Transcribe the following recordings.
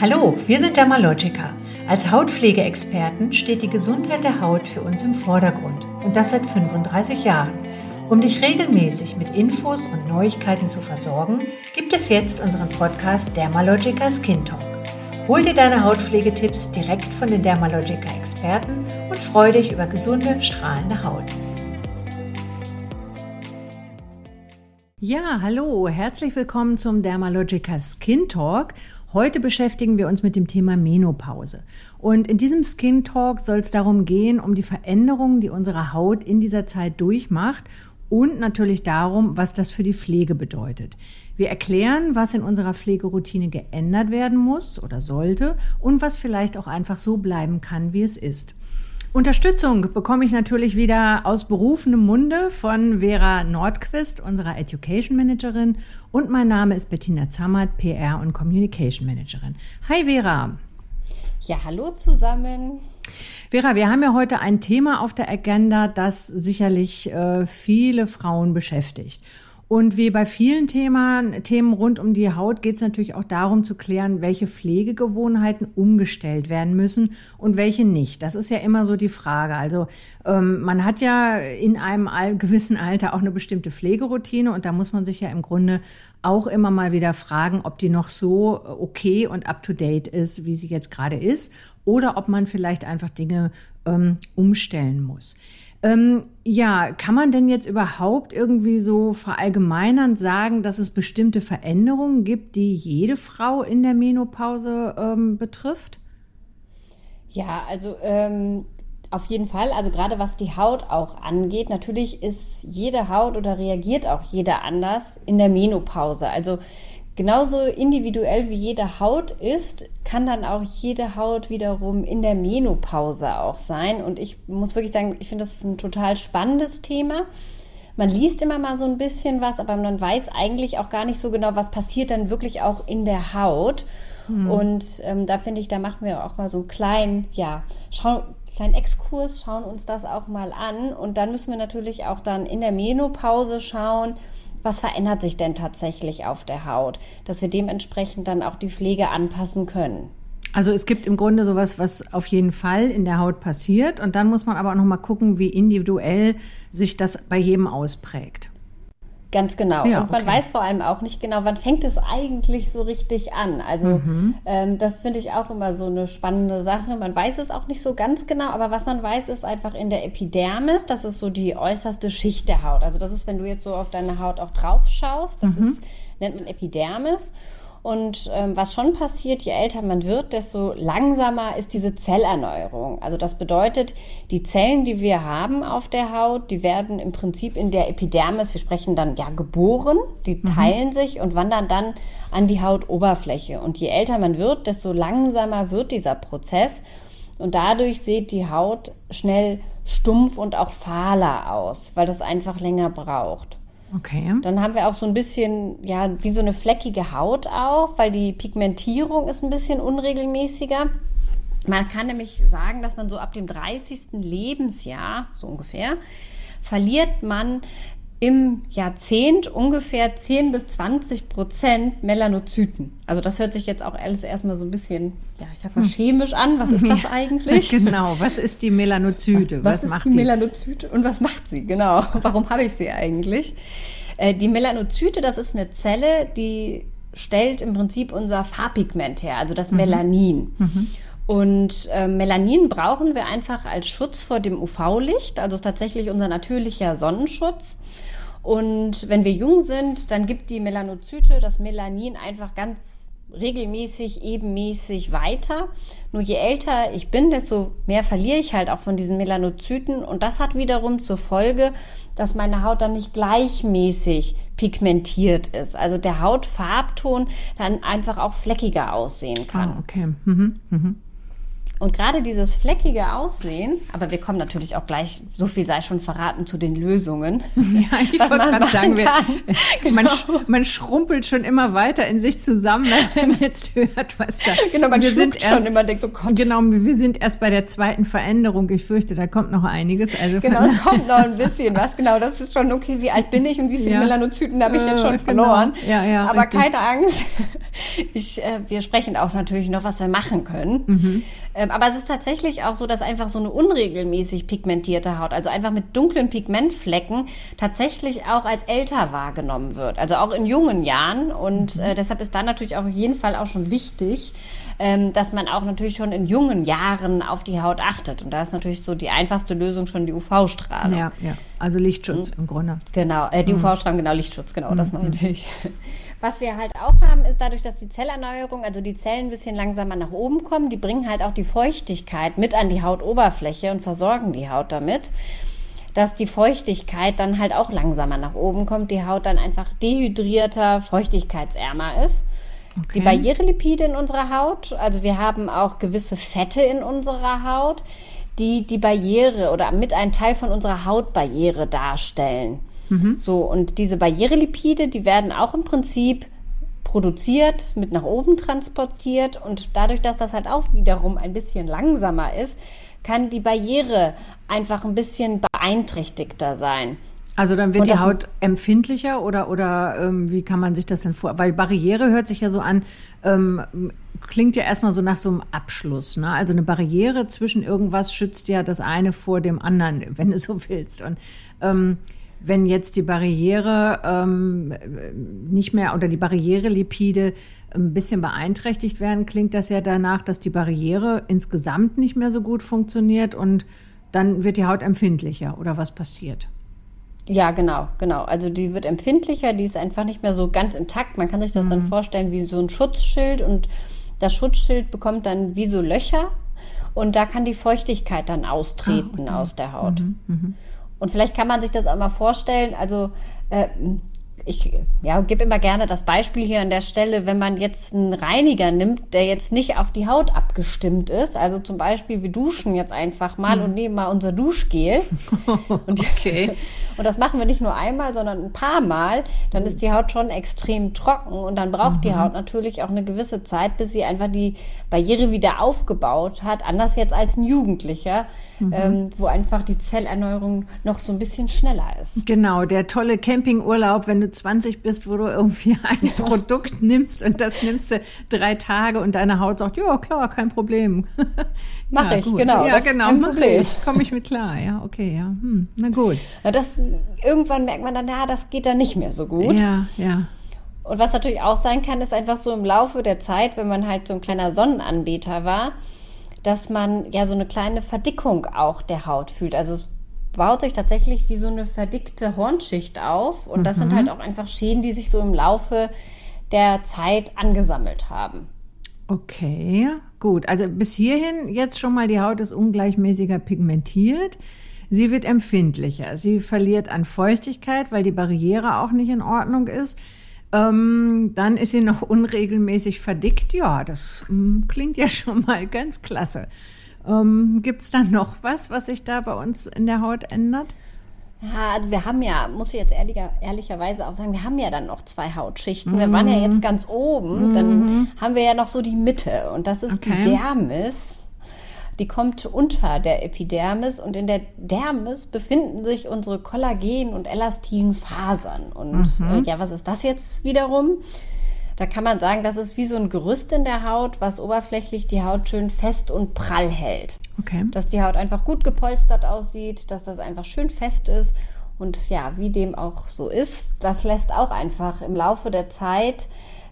Hallo, wir sind Dermalogica. Als Hautpflegeexperten steht die Gesundheit der Haut für uns im Vordergrund und das seit 35 Jahren. Um dich regelmäßig mit Infos und Neuigkeiten zu versorgen, gibt es jetzt unseren Podcast Dermalogica Skin Talk. Hol dir deine Hautpflegetipps direkt von den Dermalogica-Experten und freu dich über gesunde, strahlende Haut. Ja, hallo, herzlich willkommen zum Dermalogica Skin Talk. Heute beschäftigen wir uns mit dem Thema Menopause. Und in diesem Skin Talk soll es darum gehen, um die Veränderungen, die unsere Haut in dieser Zeit durchmacht und natürlich darum, was das für die Pflege bedeutet. Wir erklären, was in unserer Pflegeroutine geändert werden muss oder sollte und was vielleicht auch einfach so bleiben kann, wie es ist. Unterstützung bekomme ich natürlich wieder aus berufenem Munde von Vera Nordquist, unserer Education Managerin. Und mein Name ist Bettina Zammert, PR und Communication Managerin. Hi Vera. Ja, hallo zusammen. Vera, wir haben ja heute ein Thema auf der Agenda, das sicherlich äh, viele Frauen beschäftigt. Und wie bei vielen Themen, Themen rund um die Haut geht es natürlich auch darum zu klären, welche Pflegegewohnheiten umgestellt werden müssen und welche nicht. Das ist ja immer so die Frage. Also ähm, man hat ja in einem gewissen Alter auch eine bestimmte Pflegeroutine und da muss man sich ja im Grunde auch immer mal wieder fragen, ob die noch so okay und up-to-date ist, wie sie jetzt gerade ist, oder ob man vielleicht einfach Dinge ähm, umstellen muss. Ähm, ja, kann man denn jetzt überhaupt irgendwie so verallgemeinernd sagen, dass es bestimmte Veränderungen gibt, die jede Frau in der Menopause ähm, betrifft? Ja, also ähm, auf jeden Fall. Also gerade was die Haut auch angeht, natürlich ist jede Haut oder reagiert auch jeder anders in der Menopause. Also Genauso individuell wie jede Haut ist, kann dann auch jede Haut wiederum in der Menopause auch sein. Und ich muss wirklich sagen, ich finde, das ist ein total spannendes Thema. Man liest immer mal so ein bisschen was, aber man weiß eigentlich auch gar nicht so genau, was passiert dann wirklich auch in der Haut. Hm. Und ähm, da finde ich, da machen wir auch mal so einen kleinen, ja, schau, kleinen Exkurs, schauen uns das auch mal an. Und dann müssen wir natürlich auch dann in der Menopause schauen, was verändert sich denn tatsächlich auf der Haut, dass wir dementsprechend dann auch die Pflege anpassen können. Also es gibt im Grunde sowas, was auf jeden Fall in der Haut passiert und dann muss man aber auch noch mal gucken, wie individuell sich das bei jedem ausprägt. Ganz genau. Ja, und man okay. weiß vor allem auch nicht genau, wann fängt es eigentlich so richtig an. Also mhm. ähm, das finde ich auch immer so eine spannende Sache. Man weiß es auch nicht so ganz genau, aber was man weiß, ist einfach in der Epidermis, das ist so die äußerste Schicht der Haut. Also das ist, wenn du jetzt so auf deine Haut auch drauf schaust, das mhm. ist, nennt man Epidermis. Und ähm, was schon passiert, je älter man wird, desto langsamer ist diese Zellerneuerung. Also das bedeutet, die Zellen, die wir haben auf der Haut, die werden im Prinzip in der Epidermis, wir sprechen dann ja geboren, die mhm. teilen sich und wandern dann an die Hautoberfläche. Und je älter man wird, desto langsamer wird dieser Prozess. Und dadurch sieht die Haut schnell stumpf und auch fahler aus, weil das einfach länger braucht. Okay. Dann haben wir auch so ein bisschen, ja, wie so eine fleckige Haut auch, weil die Pigmentierung ist ein bisschen unregelmäßiger. Man kann nämlich sagen, dass man so ab dem 30. Lebensjahr, so ungefähr, verliert man im Jahrzehnt ungefähr 10 bis 20 Prozent Melanozyten. Also das hört sich jetzt auch alles erstmal so ein bisschen, ja, ich sag mal hm. chemisch an. Was ist das eigentlich? genau, was ist die Melanozyte? Was, was ist macht die, die Melanozyte und was macht sie? Genau, warum habe ich sie eigentlich? Äh, die Melanozyte, das ist eine Zelle, die stellt im Prinzip unser Farbpigment her, also das mhm. Melanin. Mhm. Und äh, Melanin brauchen wir einfach als Schutz vor dem UV-Licht, also tatsächlich unser natürlicher Sonnenschutz. Und wenn wir jung sind, dann gibt die Melanozyte das Melanin einfach ganz regelmäßig, ebenmäßig weiter. Nur je älter ich bin, desto mehr verliere ich halt auch von diesen Melanozyten. Und das hat wiederum zur Folge, dass meine Haut dann nicht gleichmäßig pigmentiert ist. Also der Hautfarbton dann einfach auch fleckiger aussehen kann. Ah, okay. Mhm. Mhm. Und gerade dieses fleckige Aussehen, aber wir kommen natürlich auch gleich, so viel sei schon verraten, zu den Lösungen. Ja, ich wollte gerade sagen, wir, genau. man, man, schrumpelt schon immer weiter in sich zusammen, wenn man jetzt hört, was da. Genau, man wir sind erst, schon immer denkt so, Gott. Genau, wir sind erst bei der zweiten Veränderung. Ich fürchte, da kommt noch einiges. Also genau, es kommt noch ein bisschen was. Genau, das ist schon okay. Wie alt bin ich und wie viele ja. Melanozyten habe ich jetzt schon genau. verloren? Ja, ja, aber richtig. keine Angst. ich, äh, wir sprechen auch natürlich noch, was wir machen können. Mhm. Ähm, aber es ist tatsächlich auch so, dass einfach so eine unregelmäßig pigmentierte Haut, also einfach mit dunklen Pigmentflecken, tatsächlich auch als älter wahrgenommen wird. Also auch in jungen Jahren. Und mhm. äh, deshalb ist da natürlich auf jeden Fall auch schon wichtig, ähm, dass man auch natürlich schon in jungen Jahren auf die Haut achtet. Und da ist natürlich so die einfachste Lösung schon die UV-Strahlung. Ja, ja. Also Lichtschutz mhm. im Grunde. Genau, äh, die mhm. UV-Strahlung, genau, Lichtschutz, genau, das mhm. meinte ich. Was wir halt auch haben, ist dadurch, dass die Zellerneuerung, also die Zellen ein bisschen langsamer nach oben kommen, die bringen halt auch die Feuchtigkeit mit an die Hautoberfläche und versorgen die Haut damit, dass die Feuchtigkeit dann halt auch langsamer nach oben kommt, die Haut dann einfach dehydrierter, feuchtigkeitsärmer ist. Okay. Die Barrierelipide in unserer Haut, also wir haben auch gewisse Fette in unserer Haut, die die Barriere oder mit ein Teil von unserer Hautbarriere darstellen. Mhm. So, und diese Barrierelipide, die werden auch im Prinzip produziert, mit nach oben transportiert und dadurch, dass das halt auch wiederum ein bisschen langsamer ist, kann die Barriere einfach ein bisschen beeinträchtigter sein. Also dann wird die Haut empfindlicher oder, oder ähm, wie kann man sich das denn vor? Weil Barriere hört sich ja so an, ähm, klingt ja erstmal so nach so einem Abschluss. Ne? Also eine Barriere zwischen irgendwas schützt ja das eine vor dem anderen, wenn du so willst. Und ähm, wenn jetzt die Barriere ähm, nicht mehr oder die Barrierelipide ein bisschen beeinträchtigt werden, klingt das ja danach, dass die Barriere insgesamt nicht mehr so gut funktioniert und dann wird die Haut empfindlicher oder was passiert? Ja, genau, genau. Also die wird empfindlicher, die ist einfach nicht mehr so ganz intakt. Man kann sich das mhm. dann vorstellen wie so ein Schutzschild und das Schutzschild bekommt dann wie so Löcher und da kann die Feuchtigkeit dann austreten ah, okay. aus der Haut. Mhm, mh. Und vielleicht kann man sich das auch mal vorstellen, also äh, ich ja, gebe immer gerne das Beispiel hier an der Stelle, wenn man jetzt einen Reiniger nimmt, der jetzt nicht auf die Haut abgestimmt ist, also zum Beispiel wir duschen jetzt einfach mal hm. und nehmen mal unser Duschgel. und, okay. und das machen wir nicht nur einmal, sondern ein paar Mal, dann ist die Haut schon extrem trocken und dann braucht mhm. die Haut natürlich auch eine gewisse Zeit, bis sie einfach die Barriere wieder aufgebaut hat, anders jetzt als ein Jugendlicher, mhm. ähm, wo einfach die Zellerneuerung noch so ein bisschen schneller ist. Genau, der tolle Campingurlaub, wenn du 20 bist, wo du irgendwie ein Produkt nimmst und das nimmst du drei Tage und deine Haut sagt, ja klar, kein Problem. Mache ja, ich, gut. genau. Ja, genau, mache ich. Komme ich mit klar. Ja, okay, ja. Hm, na gut. Das, irgendwann merkt man dann, ja, das geht dann nicht mehr so gut. Ja, ja. Und was natürlich auch sein kann, ist einfach so im Laufe der Zeit, wenn man halt so ein kleiner Sonnenanbeter war, dass man ja so eine kleine Verdickung auch der Haut fühlt. Also es baut sich tatsächlich wie so eine verdickte Hornschicht auf. Und das mhm. sind halt auch einfach Schäden, die sich so im Laufe der Zeit angesammelt haben. Okay, gut. Also bis hierhin jetzt schon mal die Haut ist ungleichmäßiger pigmentiert. Sie wird empfindlicher. Sie verliert an Feuchtigkeit, weil die Barriere auch nicht in Ordnung ist. Ähm, dann ist sie noch unregelmäßig verdickt. Ja, das ähm, klingt ja schon mal ganz klasse. Ähm, Gibt es da noch was, was sich da bei uns in der Haut ändert? Ja, also wir haben ja, muss ich jetzt ehrlicher, ehrlicherweise auch sagen, wir haben ja dann noch zwei Hautschichten. Mhm. Wir waren ja jetzt ganz oben, mhm. dann haben wir ja noch so die Mitte und das ist okay. die Dermis. Die kommt unter der Epidermis und in der Dermis befinden sich unsere Kollagen- und Elastinfasern. Und mhm. äh, ja, was ist das jetzt wiederum? Da kann man sagen, das ist wie so ein Gerüst in der Haut, was oberflächlich die Haut schön fest und prall hält. Okay. Dass die Haut einfach gut gepolstert aussieht, dass das einfach schön fest ist. Und ja, wie dem auch so ist, das lässt auch einfach im Laufe der Zeit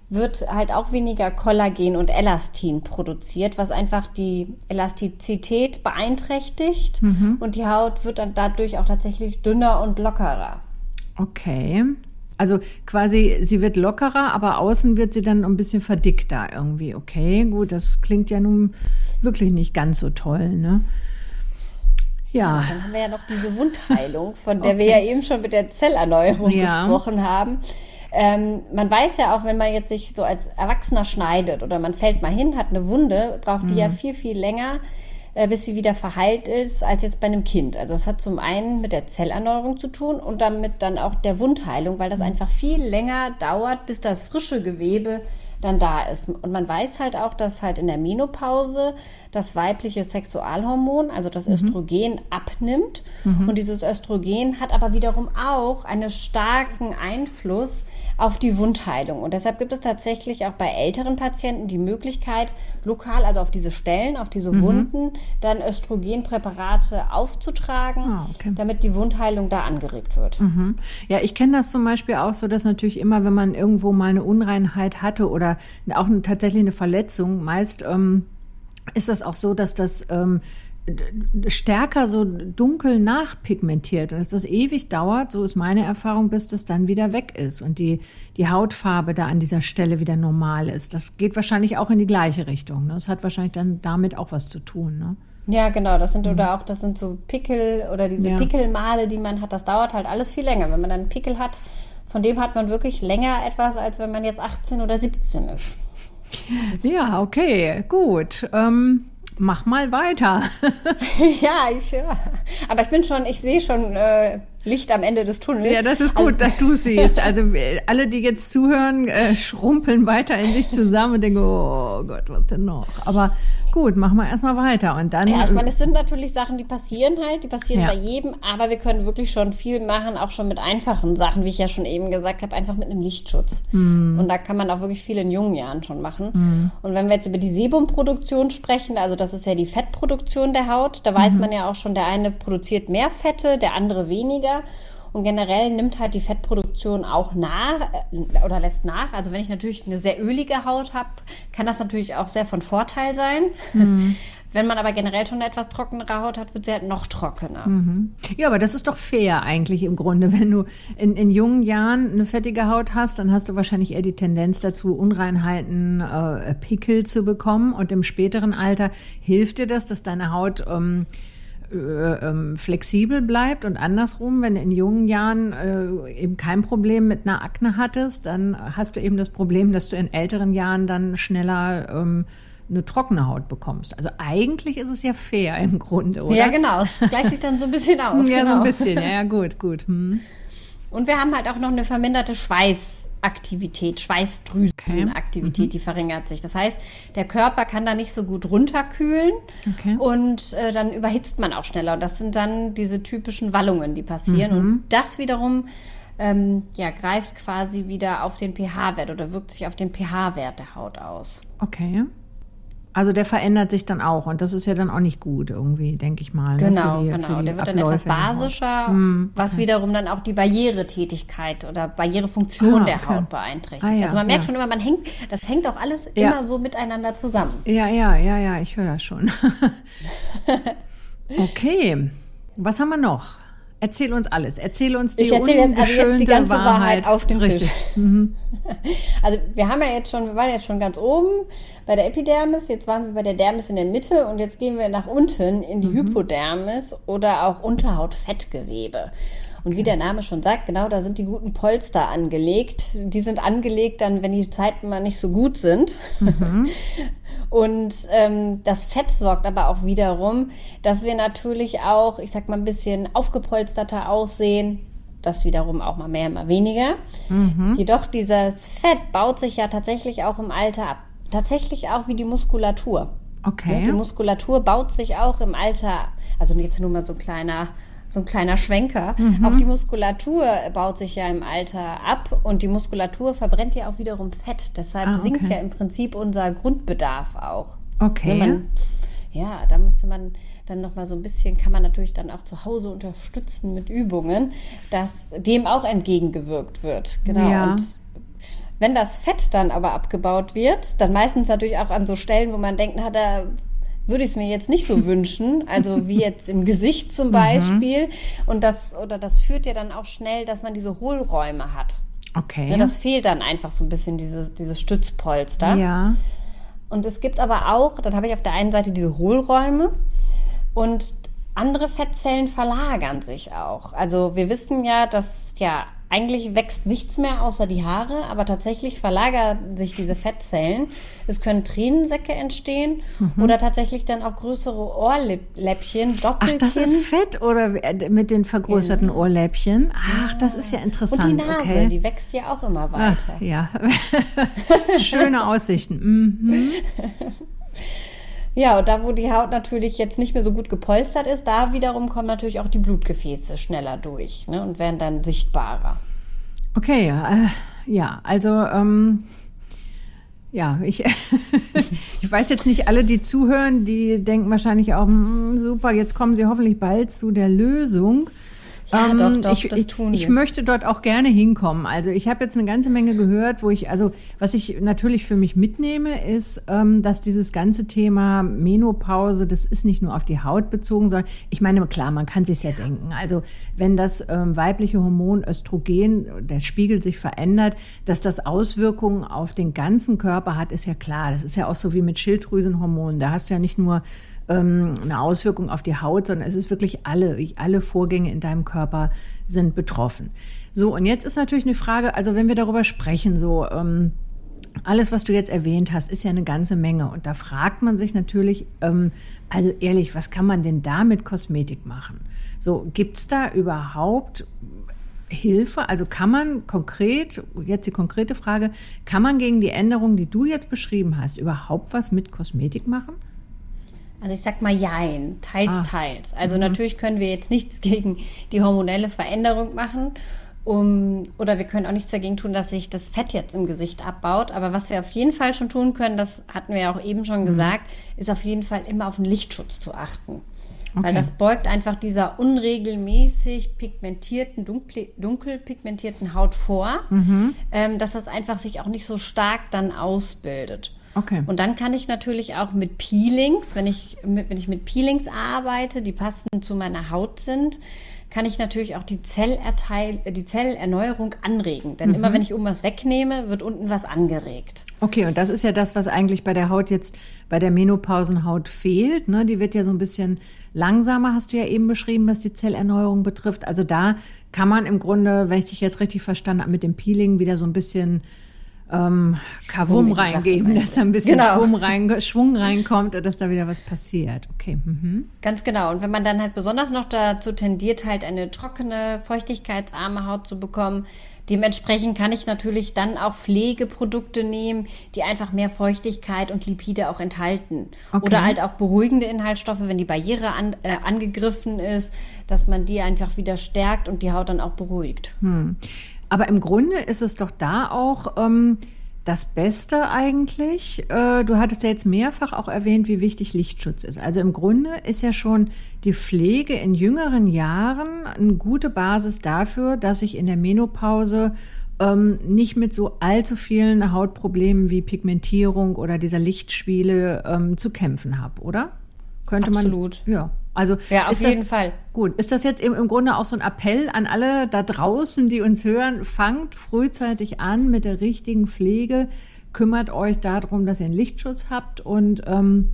wird halt auch weniger Kollagen und Elastin produziert, was einfach die Elastizität beeinträchtigt mhm. und die Haut wird dann dadurch auch tatsächlich dünner und lockerer. Okay. Also quasi, sie wird lockerer, aber außen wird sie dann ein bisschen verdickter irgendwie. Okay, gut, das klingt ja nun wirklich nicht ganz so toll, ne? Ja. Dann haben wir ja noch diese Wundheilung, von der okay. wir ja eben schon mit der Zellerneuerung ja. gesprochen haben. Ähm, man weiß ja auch, wenn man jetzt sich so als Erwachsener schneidet oder man fällt mal hin, hat eine Wunde, braucht die mhm. ja viel, viel länger, äh, bis sie wieder verheilt ist, als jetzt bei einem Kind. Also das hat zum einen mit der Zellerneuerung zu tun und damit dann auch der Wundheilung, weil das mhm. einfach viel länger dauert, bis das frische Gewebe dann da ist. Und man weiß halt auch, dass halt in der Menopause das weibliche Sexualhormon, also das mhm. Östrogen, mhm. abnimmt. Mhm. Und dieses Östrogen hat aber wiederum auch einen starken Einfluss auf die Wundheilung. Und deshalb gibt es tatsächlich auch bei älteren Patienten die Möglichkeit, lokal, also auf diese Stellen, auf diese mhm. Wunden, dann Östrogenpräparate aufzutragen, ah, okay. damit die Wundheilung da angeregt wird. Mhm. Ja, ich kenne das zum Beispiel auch so, dass natürlich immer, wenn man irgendwo mal eine Unreinheit hatte oder auch eine, tatsächlich eine Verletzung, meist ähm, ist das auch so, dass das ähm, stärker so dunkel nachpigmentiert und dass das ewig dauert, so ist meine Erfahrung, bis das dann wieder weg ist und die, die Hautfarbe da an dieser Stelle wieder normal ist. Das geht wahrscheinlich auch in die gleiche Richtung. Ne? Das hat wahrscheinlich dann damit auch was zu tun. Ne? Ja, genau. Das sind mhm. oder auch, das sind so Pickel oder diese ja. Pickelmale, die man hat. Das dauert halt alles viel länger. Wenn man dann einen Pickel hat, von dem hat man wirklich länger etwas, als wenn man jetzt 18 oder 17 ist. Ja, okay, gut. Ähm mach mal weiter. ja, ich, ja, aber ich bin schon, ich sehe schon äh, Licht am Ende des Tunnels. Ja, das ist gut, also, dass du siehst. Also alle, die jetzt zuhören, äh, schrumpeln weiter in sich zusammen und denken, oh Gott, was denn noch? Aber gut, machen wir erstmal weiter und dann. Ja, ich meine, es sind natürlich Sachen, die passieren halt, die passieren ja. bei jedem, aber wir können wirklich schon viel machen, auch schon mit einfachen Sachen, wie ich ja schon eben gesagt habe, einfach mit einem Lichtschutz. Mm. Und da kann man auch wirklich viel in jungen Jahren schon machen. Mm. Und wenn wir jetzt über die Sebumproduktion sprechen, also das ist ja die Fettproduktion der Haut, da weiß mm. man ja auch schon, der eine produziert mehr Fette, der andere weniger. Und generell nimmt halt die Fettproduktion auch nach äh, oder lässt nach. Also wenn ich natürlich eine sehr ölige Haut habe, kann das natürlich auch sehr von Vorteil sein. Mhm. Wenn man aber generell schon eine etwas trockenere Haut hat, wird sie halt noch trockener. Mhm. Ja, aber das ist doch fair eigentlich im Grunde. Wenn du in, in jungen Jahren eine fettige Haut hast, dann hast du wahrscheinlich eher die Tendenz dazu, Unreinheiten, äh, Pickel zu bekommen. Und im späteren Alter hilft dir das, dass deine Haut ähm, äh, ähm, flexibel bleibt und andersrum, wenn du in jungen Jahren äh, eben kein Problem mit einer Akne hattest, dann hast du eben das Problem, dass du in älteren Jahren dann schneller ähm, eine trockene Haut bekommst. Also eigentlich ist es ja fair im Grunde, oder? Ja, genau. Es gleicht sich dann so ein bisschen aus. ja, genau. so ein genau. bisschen. Ja, gut, gut. Hm. Und wir haben halt auch noch eine verminderte Schweißaktivität, Schweißdrüsenaktivität, okay. die verringert sich. Das heißt, der Körper kann da nicht so gut runterkühlen okay. und äh, dann überhitzt man auch schneller. Und das sind dann diese typischen Wallungen, die passieren. Mhm. Und das wiederum ähm, ja, greift quasi wieder auf den pH-Wert oder wirkt sich auf den pH-Wert der Haut aus. Okay. Also der verändert sich dann auch und das ist ja dann auch nicht gut irgendwie, denke ich mal. Ne, genau, ne? die, genau. Der wird dann etwas basischer, hm, okay. was wiederum dann auch die Barrieretätigkeit oder Barrierefunktion ah, der okay. Haut beeinträchtigt. Ah, ja, also man merkt ja. schon immer, man hängt, das hängt auch alles ja. immer so miteinander zusammen. Ja, ja, ja, ja, ich höre das schon. okay, was haben wir noch? Erzähl uns alles. Erzähl uns die Ich erzähle jetzt, also jetzt die ganze Wahrheit, Wahrheit auf den Richtig. Tisch. Mhm. Also wir haben ja jetzt schon, wir waren jetzt schon ganz oben bei der Epidermis, jetzt waren wir bei der Dermis in der Mitte und jetzt gehen wir nach unten in die mhm. Hypodermis oder auch Unterhautfettgewebe. Und wie der Name schon sagt, genau, da sind die guten Polster angelegt. Die sind angelegt dann, wenn die Zeiten mal nicht so gut sind. Mhm. Und ähm, das Fett sorgt aber auch wiederum, dass wir natürlich auch, ich sag mal, ein bisschen aufgepolsterter aussehen. Das wiederum auch mal mehr, mal weniger. Mhm. Jedoch dieses Fett baut sich ja tatsächlich auch im Alter ab. Tatsächlich auch wie die Muskulatur. Okay. Die Muskulatur baut sich auch im Alter, also jetzt nur mal so ein kleiner so ein kleiner Schwenker. Mhm. Auch die Muskulatur baut sich ja im Alter ab und die Muskulatur verbrennt ja auch wiederum Fett. Deshalb ah, okay. sinkt ja im Prinzip unser Grundbedarf auch. Okay. Man, ja, da müsste man dann noch mal so ein bisschen, kann man natürlich dann auch zu Hause unterstützen mit Übungen, dass dem auch entgegengewirkt wird. Genau. Ja. Und wenn das Fett dann aber abgebaut wird, dann meistens natürlich auch an so Stellen, wo man denkt, na, da würde ich es mir jetzt nicht so wünschen, also wie jetzt im Gesicht zum mhm. Beispiel. Mhm. Und das, oder das führt ja dann auch schnell, dass man diese Hohlräume hat. Okay. Ja, das fehlt dann einfach so ein bisschen, diese, diese Stützpolster. Ja. Und es gibt aber auch, dann habe ich auf der einen Seite diese Hohlräume und andere Fettzellen verlagern sich auch. Also wir wissen ja, dass ja eigentlich wächst nichts mehr außer die Haare, aber tatsächlich verlagern sich diese Fettzellen. Es können Tränensäcke entstehen mhm. oder tatsächlich dann auch größere Ohrläppchen, Doppelkinn. Ach, das ist Fett oder mit den vergrößerten genau. Ohrläppchen? Ach, das ist ja interessant. Und die Nase, okay. die wächst ja auch immer weiter. Ach, ja, schöne Aussichten. Mhm. Ja, und da, wo die Haut natürlich jetzt nicht mehr so gut gepolstert ist, da wiederum kommen natürlich auch die Blutgefäße schneller durch ne, und werden dann sichtbarer. Okay, äh, Ja, also ähm, ja, ich, ich weiß jetzt nicht, alle, die zuhören, die denken wahrscheinlich auch, hm, super, jetzt kommen sie hoffentlich bald zu der Lösung. Ja, ähm, doch, doch, ich, das tun ich, ich möchte dort auch gerne hinkommen. Also ich habe jetzt eine ganze Menge gehört, wo ich, also was ich natürlich für mich mitnehme, ist, ähm, dass dieses ganze Thema Menopause, das ist nicht nur auf die Haut bezogen, sondern ich meine, klar, man kann sich ja denken. Also wenn das ähm, weibliche Hormon Östrogen, der Spiegel sich verändert, dass das Auswirkungen auf den ganzen Körper hat, ist ja klar. Das ist ja auch so wie mit Schilddrüsenhormonen. Da hast du ja nicht nur ähm, eine Auswirkung auf die Haut, sondern es ist wirklich alle, alle Vorgänge in deinem Körper sind betroffen. So, und jetzt ist natürlich eine Frage, also wenn wir darüber sprechen, so, ähm, alles, was du jetzt erwähnt hast, ist ja eine ganze Menge. Und da fragt man sich natürlich, ähm, also ehrlich, was kann man denn da mit Kosmetik machen? So, gibt's da überhaupt Hilfe? Also kann man konkret, jetzt die konkrete Frage, kann man gegen die Änderungen, die du jetzt beschrieben hast, überhaupt was mit Kosmetik machen? Also ich sag mal jein, teils, ah. teils. Also mhm. natürlich können wir jetzt nichts gegen die hormonelle Veränderung machen. Um, oder wir können auch nichts dagegen tun, dass sich das Fett jetzt im Gesicht abbaut. Aber was wir auf jeden Fall schon tun können, das hatten wir ja auch eben schon mhm. gesagt, ist auf jeden Fall immer auf den Lichtschutz zu achten. Okay. Weil das beugt einfach dieser unregelmäßig pigmentierten, dunkel, dunkel pigmentierten Haut vor, mhm. ähm, dass das einfach sich auch nicht so stark dann ausbildet. Okay. Und dann kann ich natürlich auch mit Peelings, wenn ich mit, wenn ich mit Peelings arbeite, die passend zu meiner Haut sind, kann ich natürlich auch die, Zellerteil, die Zellerneuerung anregen. Denn mhm. immer wenn ich oben was wegnehme, wird unten was angeregt. Okay, und das ist ja das, was eigentlich bei der Haut jetzt, bei der Menopausenhaut fehlt. Ne? Die wird ja so ein bisschen langsamer, hast du ja eben beschrieben, was die Zellerneuerung betrifft. Also da kann man im Grunde, wenn ich dich jetzt richtig verstanden habe, mit dem Peeling wieder so ein bisschen ähm, Kavum reingeben, dass da ein bisschen genau. Schwung, rein, Schwung reinkommt und dass da wieder was passiert. Okay. Mhm. Ganz genau. Und wenn man dann halt besonders noch dazu tendiert, halt eine trockene, feuchtigkeitsarme Haut zu bekommen, dementsprechend kann ich natürlich dann auch Pflegeprodukte nehmen, die einfach mehr Feuchtigkeit und Lipide auch enthalten. Okay. Oder halt auch beruhigende Inhaltsstoffe, wenn die Barriere an, äh, angegriffen ist, dass man die einfach wieder stärkt und die Haut dann auch beruhigt. Hm. Aber im Grunde ist es doch da auch ähm, das Beste eigentlich. Äh, du hattest ja jetzt mehrfach auch erwähnt, wie wichtig Lichtschutz ist. Also im Grunde ist ja schon die Pflege in jüngeren Jahren eine gute Basis dafür, dass ich in der Menopause ähm, nicht mit so allzu vielen Hautproblemen wie Pigmentierung oder dieser Lichtspiele ähm, zu kämpfen habe, oder? Könnte Absolut. man. Ja. Also ja, auf jeden das, Fall. Gut, ist das jetzt im, im Grunde auch so ein Appell an alle da draußen, die uns hören, fangt frühzeitig an mit der richtigen Pflege, kümmert euch darum, dass ihr einen Lichtschutz habt und ähm,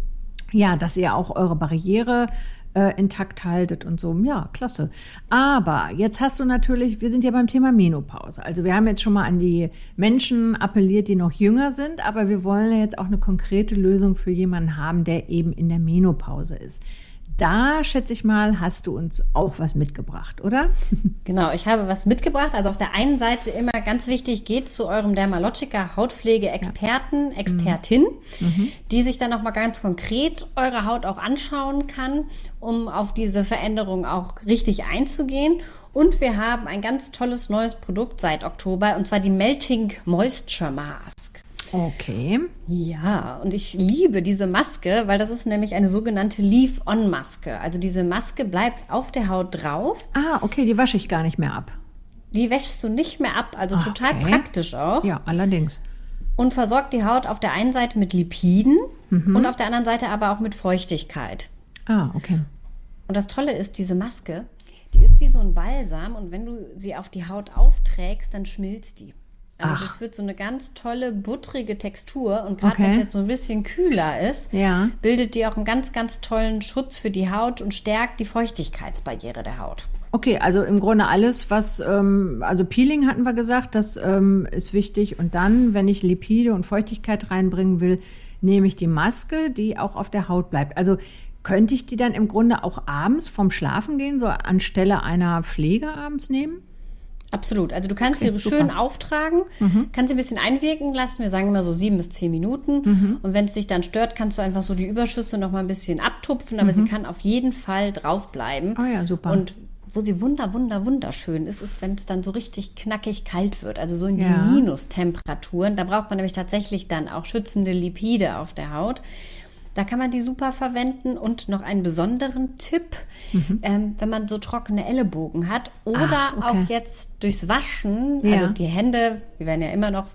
ja, dass ihr auch eure Barriere äh, intakt haltet und so. Ja, klasse. Aber jetzt hast du natürlich, wir sind ja beim Thema Menopause. Also wir haben jetzt schon mal an die Menschen appelliert, die noch jünger sind, aber wir wollen ja jetzt auch eine konkrete Lösung für jemanden haben, der eben in der Menopause ist da schätze ich mal, hast du uns auch was mitgebracht, oder? Genau, ich habe was mitgebracht. Also auf der einen Seite immer ganz wichtig, geht zu eurem Dermalogica Hautpflege-Experten, ja. Expertin, mhm. die sich dann nochmal ganz konkret eure Haut auch anschauen kann, um auf diese Veränderung auch richtig einzugehen. Und wir haben ein ganz tolles neues Produkt seit Oktober, und zwar die Melting Moisture Mask. Okay. Ja, und ich liebe diese Maske, weil das ist nämlich eine sogenannte Leave-On-Maske. Also diese Maske bleibt auf der Haut drauf. Ah, okay, die wasche ich gar nicht mehr ab. Die wäschst du nicht mehr ab, also okay. total praktisch auch. Ja, allerdings. Und versorgt die Haut auf der einen Seite mit Lipiden mhm. und auf der anderen Seite aber auch mit Feuchtigkeit. Ah, okay. Und das Tolle ist, diese Maske, die ist wie so ein Balsam und wenn du sie auf die Haut aufträgst, dann schmilzt die. Also Ach. das wird so eine ganz tolle, buttrige Textur. Und gerade okay. wenn es jetzt so ein bisschen kühler ist, ja. bildet die auch einen ganz, ganz tollen Schutz für die Haut und stärkt die Feuchtigkeitsbarriere der Haut. Okay, also im Grunde alles, was, ähm, also Peeling hatten wir gesagt, das ähm, ist wichtig. Und dann, wenn ich Lipide und Feuchtigkeit reinbringen will, nehme ich die Maske, die auch auf der Haut bleibt. Also könnte ich die dann im Grunde auch abends vom Schlafen gehen, so anstelle einer Pflege abends nehmen? Absolut. Also du kannst okay, sie schön auftragen, mhm. kannst sie ein bisschen einwirken lassen. Wir sagen immer so sieben bis zehn Minuten. Mhm. Und wenn es dich dann stört, kannst du einfach so die Überschüsse noch mal ein bisschen abtupfen. Aber mhm. sie kann auf jeden Fall draufbleiben. Oh ja, super. Und wo sie wunder, wunder, wunderschön ist, ist, wenn es dann so richtig knackig kalt wird, also so in die ja. Minustemperaturen. Da braucht man nämlich tatsächlich dann auch schützende Lipide auf der Haut. Da kann man die super verwenden und noch einen besonderen Tipp, mhm. ähm, wenn man so trockene Ellenbogen hat oder Ach, okay. auch jetzt durchs Waschen, ja. also die Hände, wir werden ja immer noch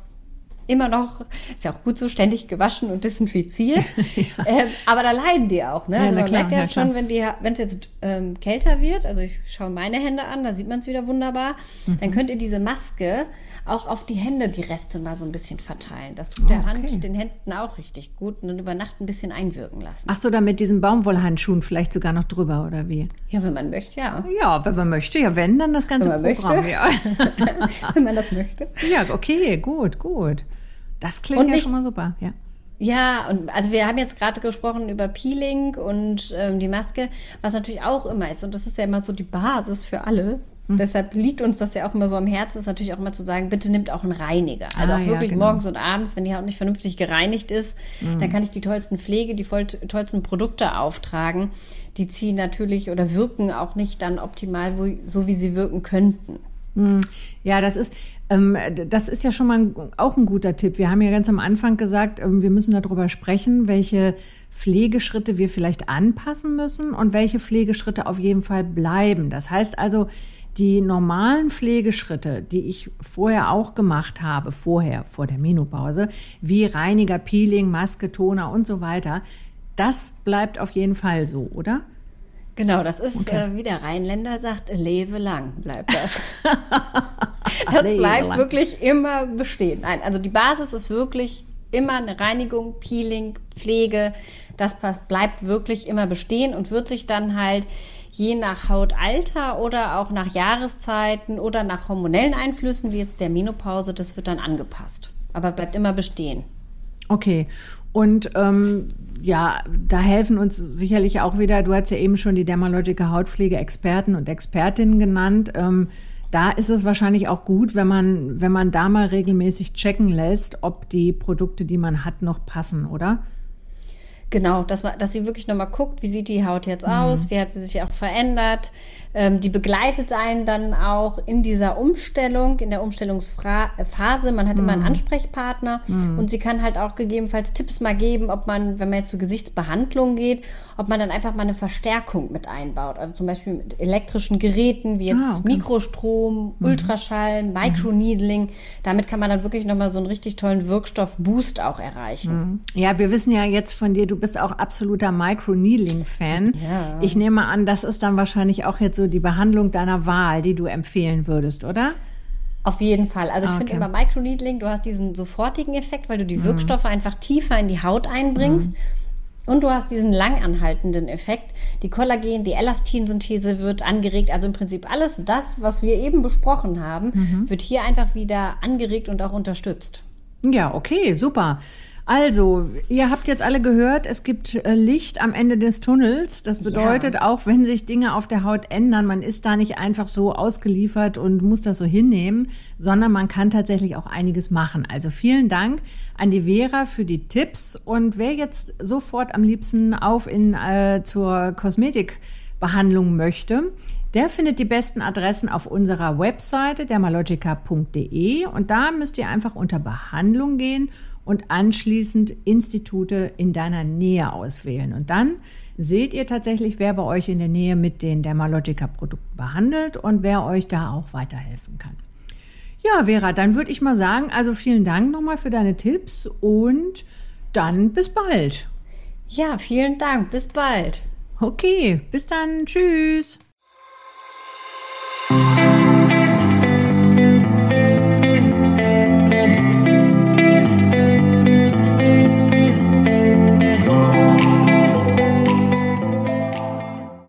immer noch, ist ja auch gut so, ständig gewaschen und desinfiziert. ja. ähm, aber da leiden die auch. Ne? Ja, also man klar, merkt ja, schon, wenn die, wenn es jetzt ähm, kälter wird, also ich schaue meine Hände an, da sieht man es wieder wunderbar, mhm. dann könnt ihr diese Maske auch auf die Hände die Reste mal so ein bisschen verteilen. Das tut der okay. Hand, den Händen auch richtig gut und dann über Nacht ein bisschen einwirken lassen. Ach so, dann mit diesen Baumwollhandschuhen vielleicht sogar noch drüber oder wie? Ja, wenn man möchte, ja. Ja, wenn man möchte, ja, wenn dann das ganze wenn Programm, möchte. ja. wenn man das möchte. Ja, okay, gut, gut. Das klingt und ja schon mal super, ja. Ja, und also wir haben jetzt gerade gesprochen über Peeling und ähm, die Maske, was natürlich auch immer ist. Und das ist ja immer so die Basis für alle. Mhm. Deshalb liegt uns das ja auch immer so am Herzen, ist natürlich auch immer zu sagen, bitte nimmt auch einen Reiniger. Also ah, auch wirklich ja, genau. morgens und abends, wenn die Haut nicht vernünftig gereinigt ist, mhm. dann kann ich die tollsten Pflege, die tollsten Produkte auftragen. Die ziehen natürlich oder wirken auch nicht dann optimal, wo, so wie sie wirken könnten. Mhm. Ja, das ist, das ist ja schon mal auch ein guter Tipp. Wir haben ja ganz am Anfang gesagt, ähm, wir müssen darüber sprechen, welche Pflegeschritte wir vielleicht anpassen müssen und welche Pflegeschritte auf jeden Fall bleiben. Das heißt also, die normalen Pflegeschritte, die ich vorher auch gemacht habe, vorher, vor der Menopause, wie Reiniger, Peeling, Maske, Toner und so weiter, das bleibt auf jeden Fall so, oder? Genau, das ist, okay. äh, wie der Rheinländer sagt, lebe lang bleibt das. das bleibt wirklich immer bestehen. Nein, also die Basis ist wirklich immer eine Reinigung, Peeling, Pflege. Das bleibt wirklich immer bestehen und wird sich dann halt je nach Hautalter oder auch nach Jahreszeiten oder nach hormonellen Einflüssen, wie jetzt der Menopause, das wird dann angepasst. Aber bleibt immer bestehen. Okay. Und ähm, ja, da helfen uns sicherlich auch wieder, du hast ja eben schon die Dermalogica Hautpflege-Experten und Expertinnen genannt. Ähm, da ist es wahrscheinlich auch gut, wenn man, wenn man da mal regelmäßig checken lässt, ob die Produkte, die man hat, noch passen, oder? Genau, dass, man, dass sie wirklich nochmal guckt, wie sieht die Haut jetzt mhm. aus, wie hat sie sich auch verändert, ähm, die begleitet einen dann auch in dieser Umstellung, in der Umstellungsphase. Man hat mhm. immer einen mhm. Ansprechpartner mhm. und sie kann halt auch gegebenenfalls Tipps mal geben, ob man, wenn man jetzt zur Gesichtsbehandlung geht, ob man dann einfach mal eine Verstärkung mit einbaut. Also zum Beispiel mit elektrischen Geräten wie jetzt ah, okay. Mikrostrom, mhm. Ultraschall, mhm. Microneedling. Damit kann man dann wirklich nochmal so einen richtig tollen Wirkstoff-Boost auch erreichen. Ja, wir wissen ja jetzt von dir, du bist auch absoluter Microneedling-Fan. Ja. Ich nehme an, das ist dann wahrscheinlich auch jetzt so die Behandlung deiner Wahl, die du empfehlen würdest, oder? Auf jeden Fall. Also ich okay. finde immer Microneedling, du hast diesen sofortigen Effekt, weil du die mhm. Wirkstoffe einfach tiefer in die Haut einbringst. Mhm. Und du hast diesen langanhaltenden Effekt. Die Kollagen, die Elastinsynthese wird angeregt. Also im Prinzip alles das, was wir eben besprochen haben, mhm. wird hier einfach wieder angeregt und auch unterstützt. Ja, okay, super. Also, ihr habt jetzt alle gehört, es gibt äh, Licht am Ende des Tunnels. Das bedeutet, ja. auch wenn sich Dinge auf der Haut ändern, man ist da nicht einfach so ausgeliefert und muss das so hinnehmen, sondern man kann tatsächlich auch einiges machen. Also vielen Dank an die Vera für die Tipps. Und wer jetzt sofort am liebsten auf in äh, zur Kosmetikbehandlung möchte, der findet die besten Adressen auf unserer Webseite dermalogica.de und da müsst ihr einfach unter Behandlung gehen und anschließend Institute in deiner Nähe auswählen. Und dann seht ihr tatsächlich, wer bei euch in der Nähe mit den Dermalogica-Produkten behandelt und wer euch da auch weiterhelfen kann. Ja, Vera, dann würde ich mal sagen, also vielen Dank nochmal für deine Tipps und dann bis bald. Ja, vielen Dank. Bis bald. Okay, bis dann. Tschüss.